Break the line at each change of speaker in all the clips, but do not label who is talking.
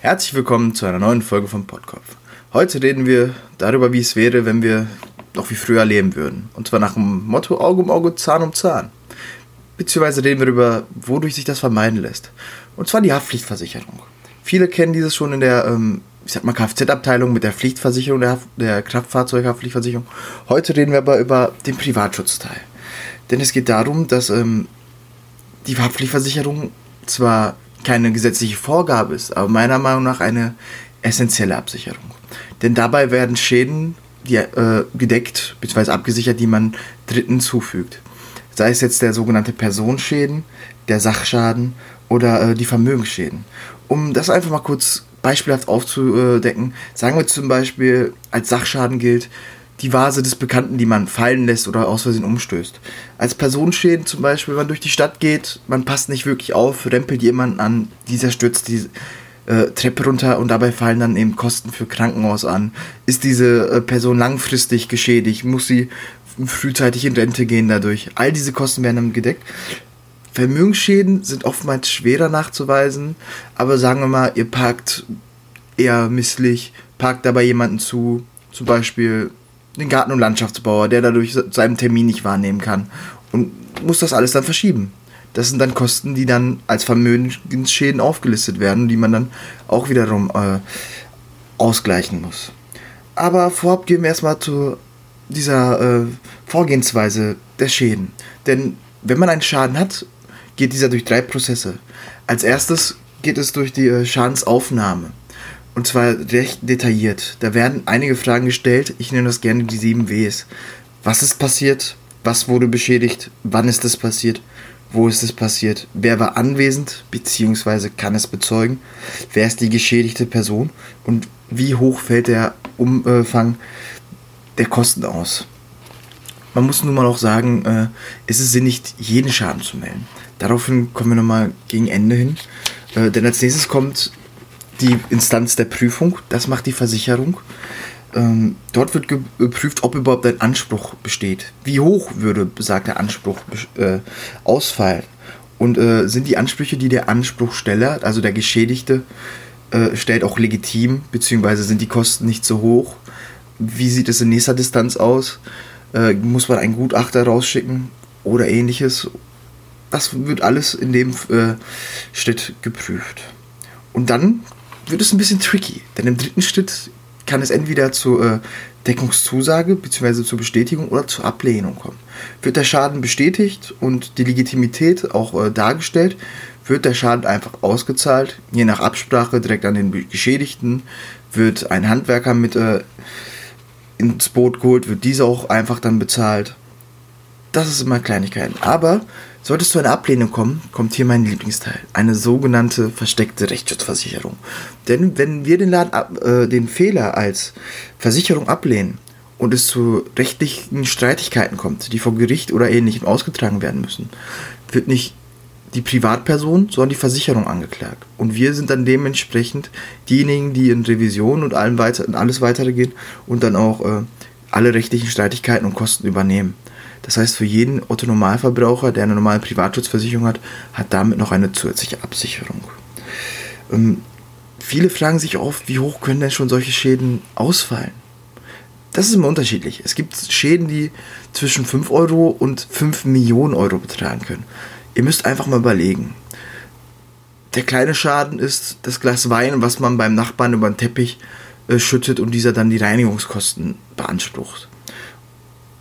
Herzlich willkommen zu einer neuen Folge vom Podkopf. Heute reden wir darüber, wie es wäre, wenn wir noch wie früher leben würden. Und zwar nach dem Motto Auge um Auge, Zahn um Zahn. Beziehungsweise reden wir darüber, wodurch sich das vermeiden lässt. Und zwar die Haftpflichtversicherung. Viele kennen dieses schon in der, ähm, Kfz-Abteilung mit der Pflichtversicherung, der, der Kraftfahrzeughaftpflichtversicherung. Heute reden wir aber über den Privatschutzteil. Denn es geht darum, dass ähm, die Haftpflichtversicherung zwar keine gesetzliche Vorgabe ist, aber meiner Meinung nach eine essentielle Absicherung. Denn dabei werden Schäden die, äh, gedeckt bzw. abgesichert, die man Dritten zufügt. Sei es jetzt der sogenannte Personenschäden, der Sachschaden oder äh, die Vermögensschäden. Um das einfach mal kurz beispielhaft aufzudecken, sagen wir zum Beispiel, als Sachschaden gilt, die Vase des Bekannten, die man fallen lässt oder aus Versehen umstößt. Als Personenschäden zum Beispiel, wenn man durch die Stadt geht, man passt nicht wirklich auf, rempelt jemanden an, dieser stürzt die äh, Treppe runter und dabei fallen dann eben Kosten für Krankenhaus an. Ist diese äh, Person langfristig geschädigt? Muss sie frühzeitig in Rente gehen dadurch? All diese Kosten werden dann gedeckt. Vermögensschäden sind oftmals schwerer nachzuweisen, aber sagen wir mal, ihr parkt eher misslich, parkt dabei jemanden zu, zum Beispiel den Garten- und Landschaftsbauer, der dadurch seinen Termin nicht wahrnehmen kann und muss das alles dann verschieben. Das sind dann Kosten, die dann als Vermögensschäden aufgelistet werden, die man dann auch wiederum äh, ausgleichen muss. Aber vorab gehen wir erstmal zu dieser äh, Vorgehensweise der Schäden. Denn wenn man einen Schaden hat, geht dieser durch drei Prozesse. Als erstes geht es durch die äh, Schadensaufnahme. Und zwar recht detailliert. Da werden einige Fragen gestellt. Ich nenne das gerne die sieben Ws. Was ist passiert? Was wurde beschädigt? Wann ist es passiert? Wo ist es passiert? Wer war anwesend bzw. kann es bezeugen? Wer ist die geschädigte Person? Und wie hoch fällt der Umfang der Kosten aus? Man muss nun mal auch sagen, äh, es ist sinnig, jeden Schaden zu melden. Daraufhin kommen wir nochmal gegen Ende hin. Äh, denn als nächstes kommt die Instanz der Prüfung, das macht die Versicherung. Ähm, dort wird geprüft, ob überhaupt ein Anspruch besteht. Wie hoch würde besagter Anspruch äh, ausfallen? Und äh, sind die Ansprüche, die der Anspruchsteller, also der Geschädigte, äh, stellt, auch legitim, beziehungsweise sind die Kosten nicht so hoch? Wie sieht es in nächster Distanz aus? Äh, muss man einen Gutachter rausschicken oder ähnliches? Das wird alles in dem äh, Schritt geprüft. Und dann wird es ein bisschen tricky, denn im dritten Schritt kann es entweder zur äh, Deckungszusage bzw. zur Bestätigung oder zur Ablehnung kommen. Wird der Schaden bestätigt und die Legitimität auch äh, dargestellt, wird der Schaden einfach ausgezahlt, je nach Absprache direkt an den Geschädigten, wird ein Handwerker mit äh, ins Boot geholt, wird dieser auch einfach dann bezahlt. Das ist immer Kleinigkeiten. Aber sollte es zu einer Ablehnung kommen, kommt hier mein Lieblingsteil. Eine sogenannte versteckte Rechtsschutzversicherung. Denn wenn wir den, Laden, äh, den Fehler als Versicherung ablehnen und es zu rechtlichen Streitigkeiten kommt, die vor Gericht oder ähnlichem ausgetragen werden müssen, wird nicht die Privatperson, sondern die Versicherung angeklagt. Und wir sind dann dementsprechend diejenigen, die in Revision und allem weiter, in alles weitere gehen und dann auch äh, alle rechtlichen Streitigkeiten und Kosten übernehmen. Das heißt, für jeden Otto-Normalverbraucher, der eine normale Privatschutzversicherung hat, hat damit noch eine zusätzliche Absicherung. Ähm, viele fragen sich oft, wie hoch können denn schon solche Schäden ausfallen? Das ist immer unterschiedlich. Es gibt Schäden, die zwischen 5 Euro und 5 Millionen Euro betragen können. Ihr müsst einfach mal überlegen. Der kleine Schaden ist das Glas Wein, was man beim Nachbarn über den Teppich äh, schüttet und dieser dann die Reinigungskosten beansprucht.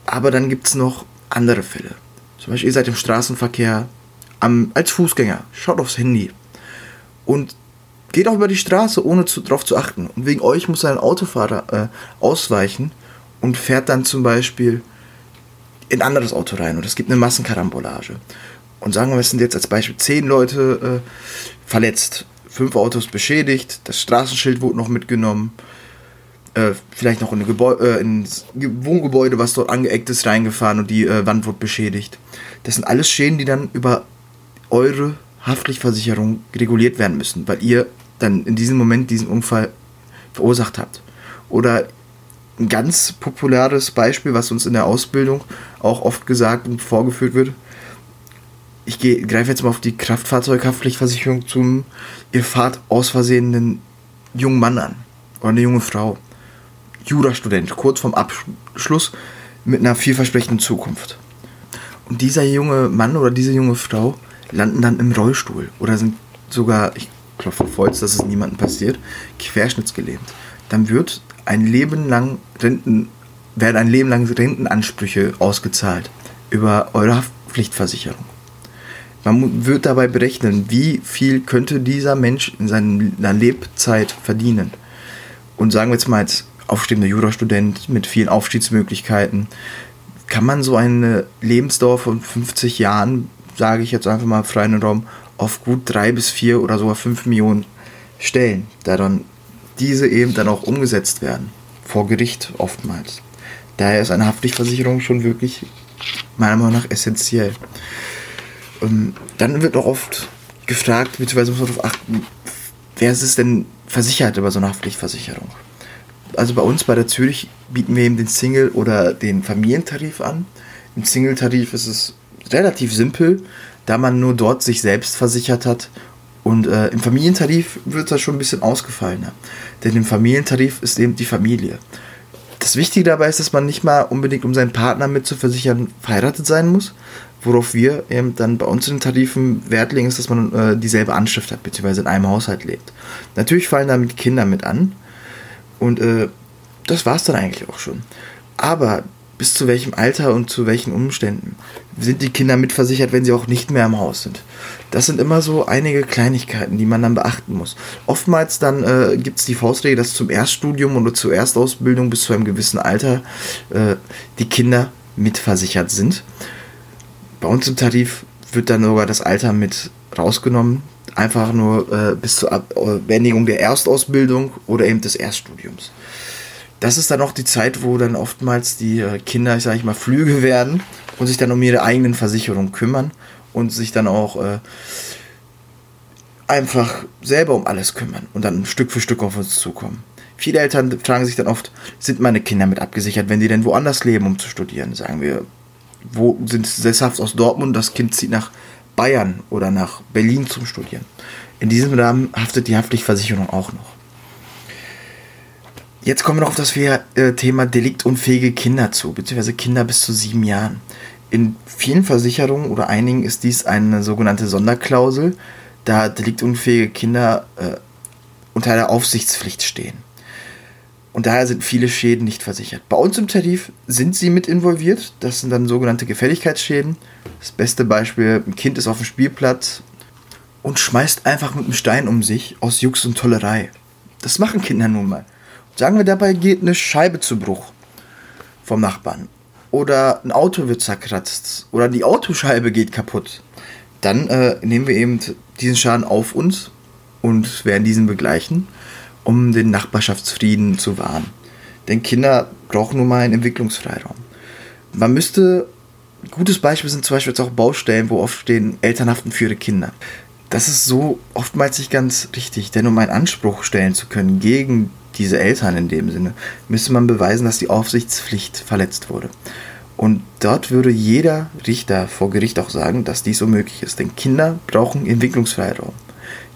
Aber dann gibt es noch andere Fälle. Zum Beispiel, ihr seid im Straßenverkehr am, als Fußgänger, schaut aufs Handy und geht auch über die Straße, ohne darauf zu achten. Und wegen euch muss ein Autofahrer äh, ausweichen und fährt dann zum Beispiel in ein anderes Auto rein und es gibt eine Massenkarambolage. Und sagen wir, es sind jetzt als Beispiel zehn Leute äh, verletzt, fünf Autos beschädigt, das Straßenschild wurde noch mitgenommen äh, vielleicht noch in, ein Gebäu äh, ins Wohngebäude, was dort angeeckt ist, reingefahren und die äh, Wand wird beschädigt. Das sind alles Schäden, die dann über eure Haftpflichtversicherung reguliert werden müssen, weil ihr dann in diesem Moment diesen Unfall verursacht habt. Oder ein ganz populares Beispiel, was uns in der Ausbildung auch oft gesagt und vorgeführt wird. Ich greife jetzt mal auf die Kraftfahrzeughaftpflichtversicherung zum. Ihr fahrt aus Versehen einen jungen Mann an oder eine junge Frau. Jurastudent, kurz vorm Abschluss mit einer vielversprechenden Zukunft. Und dieser junge Mann oder diese junge Frau landen dann im Rollstuhl oder sind sogar, ich klopfe auf Holz, dass es niemandem passiert, querschnittsgelähmt. Dann wird ein Leben lang Renten, werden ein Leben lang Rentenansprüche ausgezahlt über eure Haftpflichtversicherung. Man wird dabei berechnen, wie viel könnte dieser Mensch in seiner Lebzeit verdienen. Und sagen wir jetzt mal als aufstrebender Jurastudent mit vielen Aufstiegsmöglichkeiten, kann man so eine Lebensdauer von 50 Jahren, sage ich jetzt einfach mal freien Raum, auf gut drei bis vier oder sogar fünf Millionen stellen, da dann diese eben dann auch umgesetzt werden. Vor Gericht oftmals. Daher ist eine Haftpflichtversicherung schon wirklich meiner Meinung nach essentiell. Ähm, dann wird auch oft gefragt, beziehungsweise muss man darauf achten, wer ist es denn versichert über so eine Haftpflichtversicherung? Also bei uns bei der Zürich bieten wir eben den Single- oder den Familientarif an. Im Single-Tarif ist es relativ simpel, da man nur dort sich selbst versichert hat. Und äh, im Familientarif wird das schon ein bisschen ausgefallener. Denn im Familientarif ist eben die Familie. Das Wichtige dabei ist, dass man nicht mal unbedingt, um seinen Partner mit zu versichern, verheiratet sein muss. Worauf wir eben dann bei uns in den Tarifen Wert legen, ist, dass man äh, dieselbe Anschrift hat, beziehungsweise in einem Haushalt lebt. Natürlich fallen damit Kinder mit an. Und äh, das war es dann eigentlich auch schon. Aber bis zu welchem Alter und zu welchen Umständen sind die Kinder mitversichert, wenn sie auch nicht mehr im Haus sind. Das sind immer so einige Kleinigkeiten, die man dann beachten muss. Oftmals dann äh, gibt es die Faustregel, dass zum Erststudium oder zur Erstausbildung bis zu einem gewissen Alter äh, die Kinder mitversichert sind. Bei uns im Tarif wird dann sogar das Alter mit rausgenommen. Einfach nur äh, bis zur Beendigung der Erstausbildung oder eben des Erststudiums das ist dann auch die Zeit, wo dann oftmals die äh, Kinder, ich sage ich mal, Flüge werden und sich dann um ihre eigenen Versicherungen kümmern und sich dann auch äh, einfach selber um alles kümmern und dann Stück für Stück auf uns zukommen. Viele Eltern fragen sich dann oft, sind meine Kinder mit abgesichert, wenn die denn woanders leben, um zu studieren? Sagen wir, wo sind sie sesshaft aus Dortmund, das Kind zieht nach Bayern oder nach Berlin zum Studieren. In diesem Rahmen haftet die Haftpflichtversicherung auch noch. Jetzt kommen wir noch auf das äh, Thema deliktunfähige Kinder zu, beziehungsweise Kinder bis zu sieben Jahren. In vielen Versicherungen oder einigen ist dies eine sogenannte Sonderklausel, da deliktunfähige Kinder äh, unter der Aufsichtspflicht stehen. Und daher sind viele Schäden nicht versichert. Bei uns im Tarif sind sie mit involviert. Das sind dann sogenannte Gefälligkeitsschäden. Das beste Beispiel, ein Kind ist auf dem Spielplatz und schmeißt einfach mit einem Stein um sich aus Jux und Tollerei. Das machen Kinder nun mal. Sagen wir, dabei geht eine Scheibe zu Bruch vom Nachbarn. Oder ein Auto wird zerkratzt. Oder die Autoscheibe geht kaputt. Dann äh, nehmen wir eben diesen Schaden auf uns und werden diesen begleichen, um den Nachbarschaftsfrieden zu wahren. Denn Kinder brauchen nun mal einen Entwicklungsfreiraum. Man müsste, ein gutes Beispiel sind zum Beispiel jetzt auch Baustellen, wo oft stehen Elternhaften für ihre Kinder. Das ist so oftmals nicht ganz richtig, denn um einen Anspruch stellen zu können gegen diese Eltern in dem Sinne, müsste man beweisen, dass die Aufsichtspflicht verletzt wurde. Und dort würde jeder Richter vor Gericht auch sagen, dass dies unmöglich ist. Denn Kinder brauchen Entwicklungsfreiraum.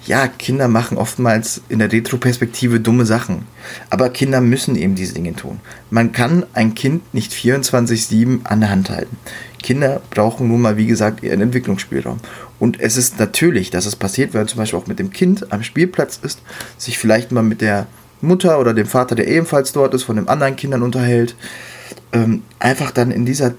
Ja, Kinder machen oftmals in der Retroperspektive dumme Sachen. Aber Kinder müssen eben diese Dinge tun. Man kann ein Kind nicht 24-7 an der Hand halten. Kinder brauchen nun mal, wie gesagt, ihren Entwicklungsspielraum. Und es ist natürlich, dass es passiert, wenn zum Beispiel auch mit dem Kind am Spielplatz ist, sich vielleicht mal mit der Mutter oder dem Vater, der ebenfalls dort ist, von den anderen Kindern unterhält, ähm, einfach dann in dieser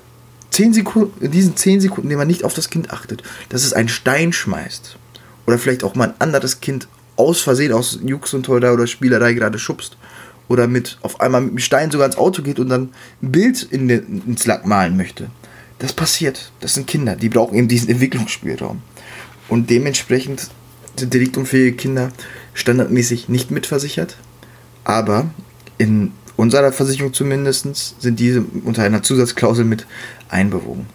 10 Sekunden, in diesen 10 Sekunden, in denen man nicht auf das Kind achtet, dass es einen Stein schmeißt. Oder vielleicht auch mal ein anderes Kind aus Versehen aus Jux und Tolda oder Spielerei gerade schubst. Oder mit auf einmal mit dem Stein sogar ins Auto geht und dann ein Bild in den, ins Lack malen möchte. Das passiert. Das sind Kinder, die brauchen eben diesen Entwicklungsspielraum. Und dementsprechend sind deliktunfähige Kinder standardmäßig nicht mitversichert. Aber in unserer Versicherung zumindest sind diese unter einer Zusatzklausel mit einbewogen.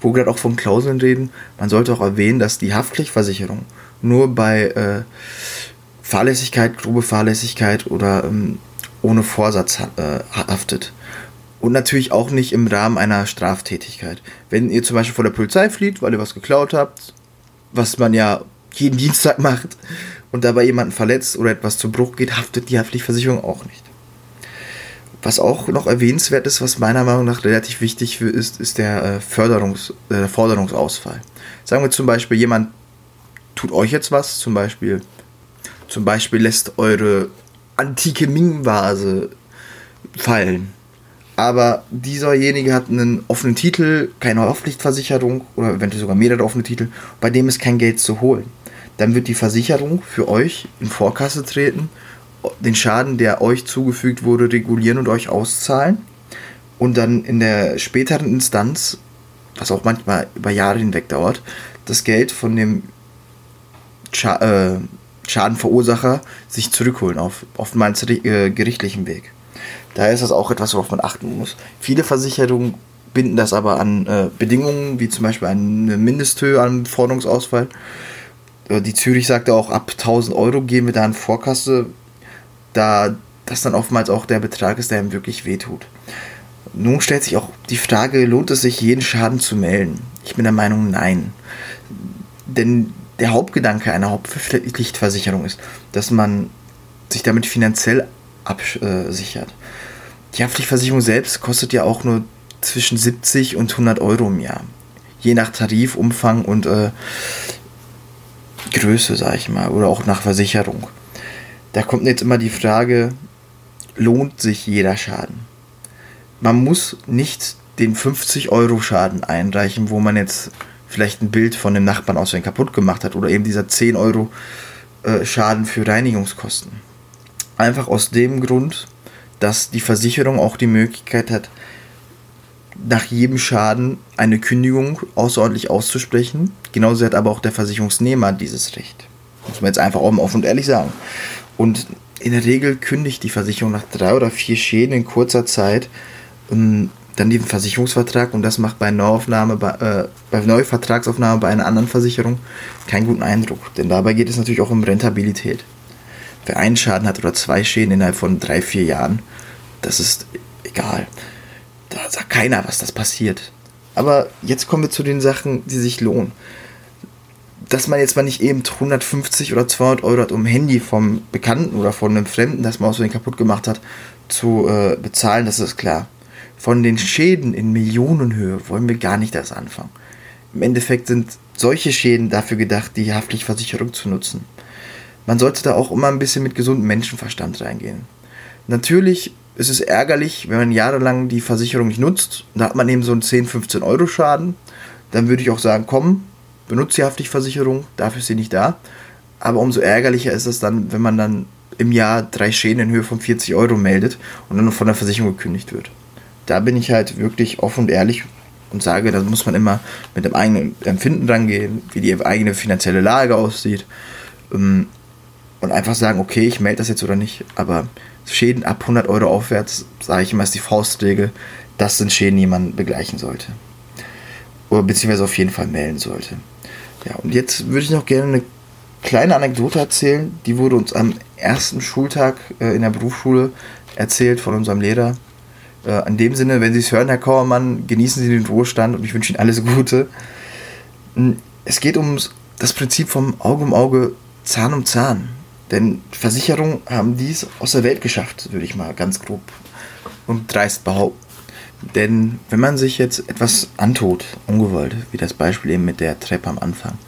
Wo gerade auch von Klauseln reden, man sollte auch erwähnen, dass die Haftpflichtversicherung nur bei äh, Fahrlässigkeit, grobe Fahrlässigkeit oder ähm, ohne Vorsatz äh, haftet. Und natürlich auch nicht im Rahmen einer Straftätigkeit. Wenn ihr zum Beispiel vor der Polizei flieht, weil ihr was geklaut habt, was man ja jeden Dienstag macht, und dabei jemanden verletzt oder etwas zu Bruch geht, haftet die Haftpflichtversicherung auch nicht. Was auch noch erwähnenswert ist, was meiner Meinung nach relativ wichtig ist, ist der, äh, Förderungs-, äh, Forderungsausfall. Sagen wir zum Beispiel, jemand tut euch jetzt was, zum Beispiel, zum Beispiel lässt eure antike Ming-Vase fallen. Aber dieserjenige hat einen offenen Titel, keine Haftpflichtversicherung oder eventuell sogar mehrere offene Titel, bei dem ist kein Geld zu holen. Dann wird die Versicherung für euch in Vorkasse treten, den Schaden, der euch zugefügt wurde, regulieren und euch auszahlen. Und dann in der späteren Instanz, was auch manchmal über Jahre hinweg dauert, das Geld von dem Scha äh, Schadenverursacher sich zurückholen auf oftmals äh, gerichtlichen Weg. Daher ist das auch etwas, worauf man achten muss. Viele Versicherungen binden das aber an äh, Bedingungen, wie zum Beispiel eine Mindesthöhe an Forderungsausfall. Äh, die Zürich sagte auch, ab 1000 Euro gehen wir da in Vorkasse, da das dann oftmals auch der Betrag ist, der ihm wirklich wehtut. Nun stellt sich auch die Frage, lohnt es sich, jeden Schaden zu melden? Ich bin der Meinung, nein. Denn der Hauptgedanke einer Hauptpflichtversicherung ist, dass man sich damit finanziell absichert. Die Haftpflichtversicherung selbst kostet ja auch nur zwischen 70 und 100 Euro im Jahr. Je nach Tarif, Umfang und äh, Größe, sag ich mal, oder auch nach Versicherung. Da kommt jetzt immer die Frage, lohnt sich jeder Schaden? Man muss nicht den 50 Euro Schaden einreichen, wo man jetzt vielleicht ein Bild von dem Nachbarn aus Versehen kaputt gemacht hat oder eben dieser 10 Euro äh, Schaden für Reinigungskosten. Einfach aus dem Grund, dass die Versicherung auch die Möglichkeit hat, nach jedem Schaden eine Kündigung außerordentlich auszusprechen. Genauso hat aber auch der Versicherungsnehmer dieses Recht. Muss man jetzt einfach offen und ehrlich sagen. Und in der Regel kündigt die Versicherung nach drei oder vier Schäden in kurzer Zeit ähm, dann den Versicherungsvertrag und das macht bei Neuaufnahme, bei, äh, bei Neuvertragsaufnahme bei einer anderen Versicherung keinen guten Eindruck. Denn dabei geht es natürlich auch um Rentabilität. Wer einen Schaden hat oder zwei Schäden innerhalb von drei, vier Jahren, das ist egal. Da sagt keiner, was das passiert. Aber jetzt kommen wir zu den Sachen, die sich lohnen. Dass man jetzt mal nicht eben 150 oder 200 Euro hat, um ein Handy vom Bekannten oder von einem Fremden, das man aus den kaputt gemacht hat, zu äh, bezahlen, das ist klar von den Schäden in Millionenhöhe wollen wir gar nicht erst anfangen. Im Endeffekt sind solche Schäden dafür gedacht, die Haftpflichtversicherung zu nutzen. Man sollte da auch immer ein bisschen mit gesundem Menschenverstand reingehen. Natürlich ist es ärgerlich, wenn man jahrelang die Versicherung nicht nutzt. Da hat man eben so einen 10, 15 Euro Schaden. Dann würde ich auch sagen, komm, benutze die Haftpflichtversicherung, dafür ist sie nicht da. Aber umso ärgerlicher ist es dann, wenn man dann im Jahr drei Schäden in Höhe von 40 Euro meldet und dann von der Versicherung gekündigt wird da bin ich halt wirklich offen und ehrlich und sage, da muss man immer mit dem eigenen Empfinden rangehen, wie die eigene finanzielle Lage aussieht. Ähm, und einfach sagen, okay, ich melde das jetzt oder nicht. Aber Schäden ab 100 Euro aufwärts, sage ich immer, ist die Faustregel. Das sind Schäden, die man begleichen sollte. Oder beziehungsweise auf jeden Fall melden sollte. Ja, und jetzt würde ich noch gerne eine kleine Anekdote erzählen. Die wurde uns am ersten Schultag äh, in der Berufsschule erzählt von unserem Lehrer. Äh, in dem Sinne, wenn Sie es hören, Herr Kauermann, genießen Sie den Ruhestand und ich wünsche Ihnen alles Gute. Hm, es geht um das Prinzip vom Auge um Auge, Zahn um Zahn. Denn Versicherungen haben dies aus der Welt geschafft, würde ich mal ganz grob und dreist behaupten. Denn wenn man sich jetzt etwas antut, ungewollt, wie das Beispiel eben mit der Treppe am Anfang,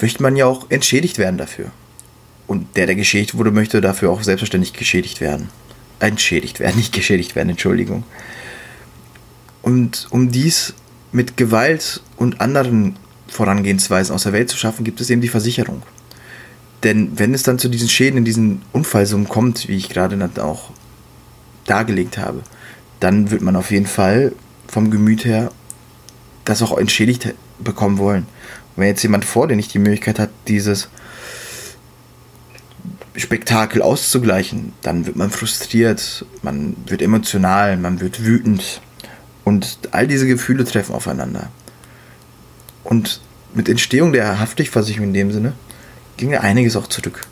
möchte man ja auch entschädigt werden dafür. Und der, der geschädigt wurde, möchte dafür auch selbstverständlich geschädigt werden entschädigt werden, nicht geschädigt werden, Entschuldigung. Und um dies mit Gewalt und anderen Vorangehensweisen aus der Welt zu schaffen, gibt es eben die Versicherung. Denn wenn es dann zu diesen Schäden in diesen Unfallsummen kommt, wie ich gerade auch dargelegt habe, dann wird man auf jeden Fall vom Gemüt her das auch entschädigt bekommen wollen. Und wenn jetzt jemand vor dir nicht die Möglichkeit hat, dieses Spektakel auszugleichen, dann wird man frustriert, man wird emotional, man wird wütend und all diese Gefühle treffen aufeinander. Und mit Entstehung der Haftpflichtversicherung in dem Sinne ging ja einiges auch zurück.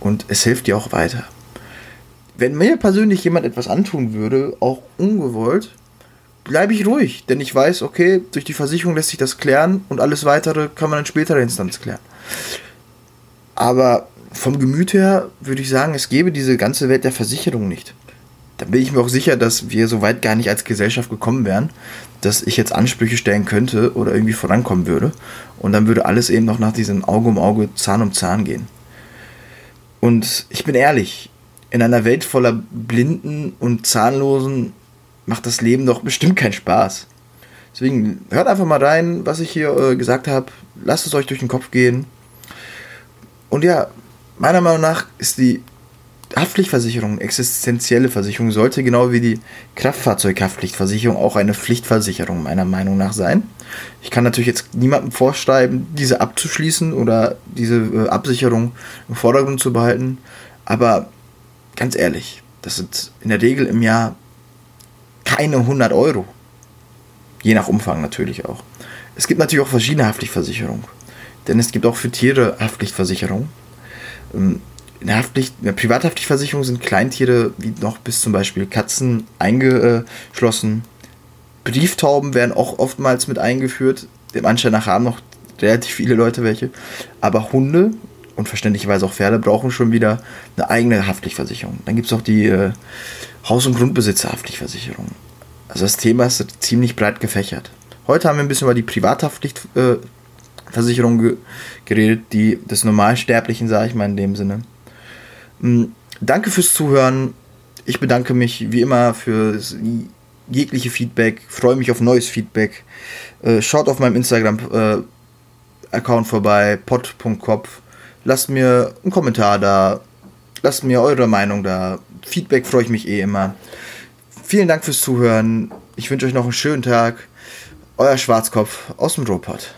Und es hilft dir auch weiter. Wenn mir persönlich jemand etwas antun würde, auch ungewollt, bleibe ich ruhig, denn ich weiß, okay, durch die Versicherung lässt sich das klären und alles weitere kann man in späterer Instanz klären. Aber vom Gemüt her würde ich sagen, es gäbe diese ganze Welt der Versicherung nicht. Da bin ich mir auch sicher, dass wir so weit gar nicht als Gesellschaft gekommen wären, dass ich jetzt Ansprüche stellen könnte oder irgendwie vorankommen würde. Und dann würde alles eben noch nach diesem Auge um Auge, Zahn um Zahn gehen. Und ich bin ehrlich, in einer Welt voller Blinden und Zahnlosen macht das Leben doch bestimmt keinen Spaß. Deswegen hört einfach mal rein, was ich hier äh, gesagt habe. Lasst es euch durch den Kopf gehen. Und ja, meiner Meinung nach ist die Haftpflichtversicherung, existenzielle Versicherung, sollte genau wie die Kraftfahrzeughaftpflichtversicherung auch eine Pflichtversicherung meiner Meinung nach sein. Ich kann natürlich jetzt niemandem vorschreiben, diese abzuschließen oder diese äh, Absicherung im Vordergrund zu behalten, aber ganz ehrlich, das sind in der Regel im Jahr keine 100 Euro. Je nach Umfang natürlich auch. Es gibt natürlich auch verschiedene Haftpflichtversicherungen. Denn es gibt auch für Tiere Haftpflichtversicherungen. Ähm, in der, Haftpflicht, in der Privathaftpflichtversicherung sind Kleintiere wie noch bis zum Beispiel Katzen eingeschlossen. Brieftauben werden auch oftmals mit eingeführt. Dem Anschein nach haben noch relativ viele Leute welche. Aber Hunde und verständlicherweise auch Pferde brauchen schon wieder eine eigene Haftpflichtversicherung. Dann gibt es auch die äh, Haus- und Grundbesitzerhaftpflichtversicherung. Also das Thema ist ziemlich breit gefächert. Heute haben wir ein bisschen über die Privathaftpflichtversicherung ge geredet, die des Normalsterblichen, sage ich mal in dem Sinne. Mm, danke fürs Zuhören. Ich bedanke mich wie immer für jegliche Feedback. Freue mich auf neues Feedback. Äh, schaut auf meinem Instagram-Account äh, vorbei, pod.kopf. Lasst mir einen Kommentar da. Lasst mir eure Meinung da. Feedback freue ich mich eh immer. Vielen Dank fürs Zuhören. Ich wünsche euch noch einen schönen Tag. Euer Schwarzkopf aus dem Robot.